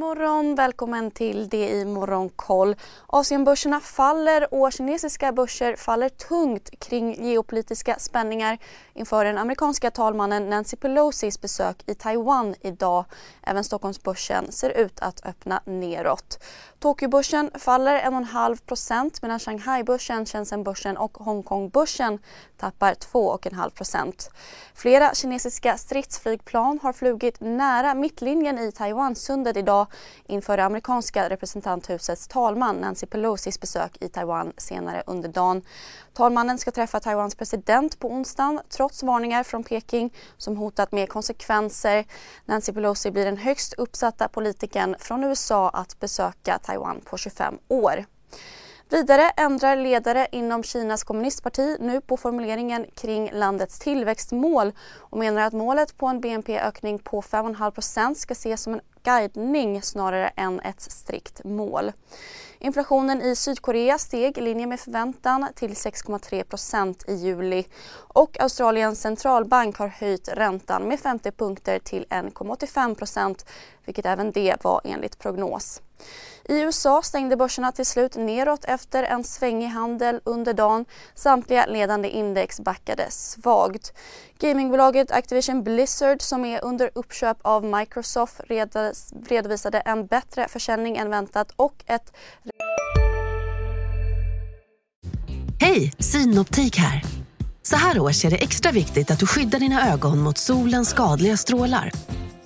morgon, välkommen till det i Morgonkoll. Asienbörserna faller och kinesiska börser faller tungt kring geopolitiska spänningar inför den amerikanska talmannen Nancy Pelosis besök i Taiwan idag. Även Stockholmsbörsen ser ut att öppna neråt. Tokyobörsen faller 1,5% medan Shanghaibörsen, Shenzhenbörsen och Hongkongbörsen tappar 2,5% Flera kinesiska stridsflygplan har flugit nära mittlinjen i Taiwansundet idag inför det amerikanska representanthusets talman Nancy Pelosis besök i Taiwan senare under dagen. Talmannen ska träffa Taiwans president på onsdagen trots varningar från Peking som hotat med konsekvenser. Nancy Pelosi blir den högst uppsatta politikern från USA att besöka Taiwan på 25 år. Vidare ändrar ledare inom Kinas kommunistparti nu på formuleringen kring landets tillväxtmål och menar att målet på en BNP-ökning på 5,5% ska ses som en guidning snarare än ett strikt mål. Inflationen i Sydkorea steg i linje med förväntan till 6,3% i juli och Australiens centralbank har höjt räntan med 50 punkter till 1,85% vilket även det var enligt prognos. I USA stängde börserna till slut neråt efter en svängig handel under dagen. Samtliga ledande index backade svagt. Gamingbolaget Activision Blizzard som är under uppköp av Microsoft redovisade en bättre försäljning än väntat och ett... Hej, Synoptik här. Så här års är det extra viktigt att du skyddar dina ögon mot solens skadliga strålar.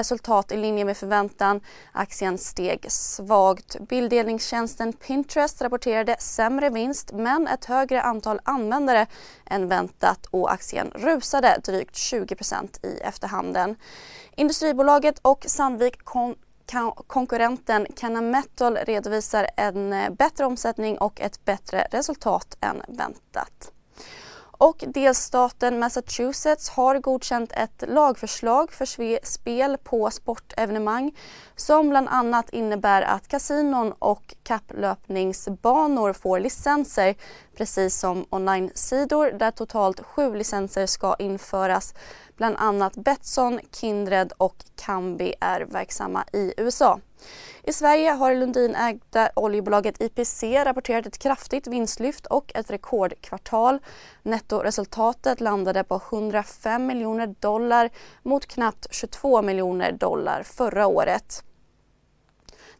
Resultat i linje med förväntan. Aktien steg svagt. Bilddelningstjänsten Pinterest rapporterade sämre vinst men ett högre antal användare än väntat och aktien rusade drygt 20% i efterhanden. Industribolaget och Sandvik kon konkurrenten Canna Metal redovisar en bättre omsättning och ett bättre resultat än väntat. Och delstaten Massachusetts har godkänt ett lagförslag för spel på sportevenemang som bland annat innebär att kasinon och kapplöpningsbanor får licenser precis som online-sidor där totalt sju licenser ska införas. Bland annat Betsson, Kindred och Kambi är verksamma i USA. I Sverige har Lundinägda oljebolaget IPC rapporterat ett kraftigt vinstlyft och ett rekordkvartal. Nettoresultatet landade på 105 miljoner dollar mot knappt 22 miljoner dollar förra året.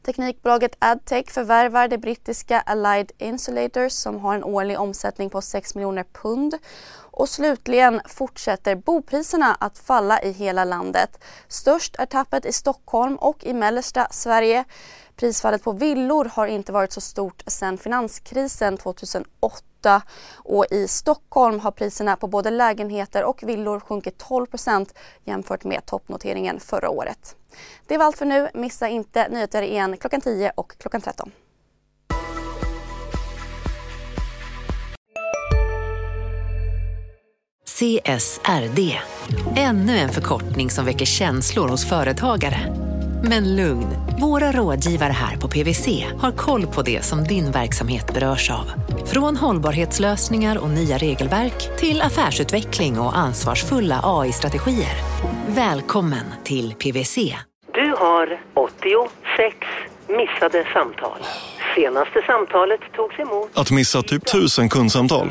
Teknikbolaget Adtech förvärvar det brittiska Allied Insulators som har en årlig omsättning på 6 miljoner pund. Och slutligen fortsätter bopriserna att falla i hela landet. Störst är tappet i Stockholm och i mellersta Sverige. Prisfallet på villor har inte varit så stort sedan finanskrisen 2008 och i Stockholm har priserna på både lägenheter och villor sjunkit 12% jämfört med toppnoteringen förra året. Det var allt för nu. Missa inte nyheter igen klockan 10 och klockan 13. CSRD, ännu en förkortning som väcker känslor hos företagare. Men lugn, våra rådgivare här på PWC har koll på det som din verksamhet berörs av. Från hållbarhetslösningar och nya regelverk till affärsutveckling och ansvarsfulla AI-strategier. Välkommen till PWC. Du har 86 missade samtal. Senaste samtalet togs emot... Att missa typ 1000 kundsamtal,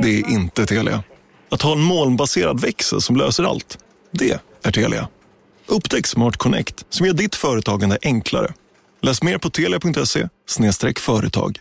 det är inte Telia. Att ha en molnbaserad växel som löser allt, det är Telia. Upptäck Smart Connect som gör ditt företagande enklare. Läs mer på telia.se företag.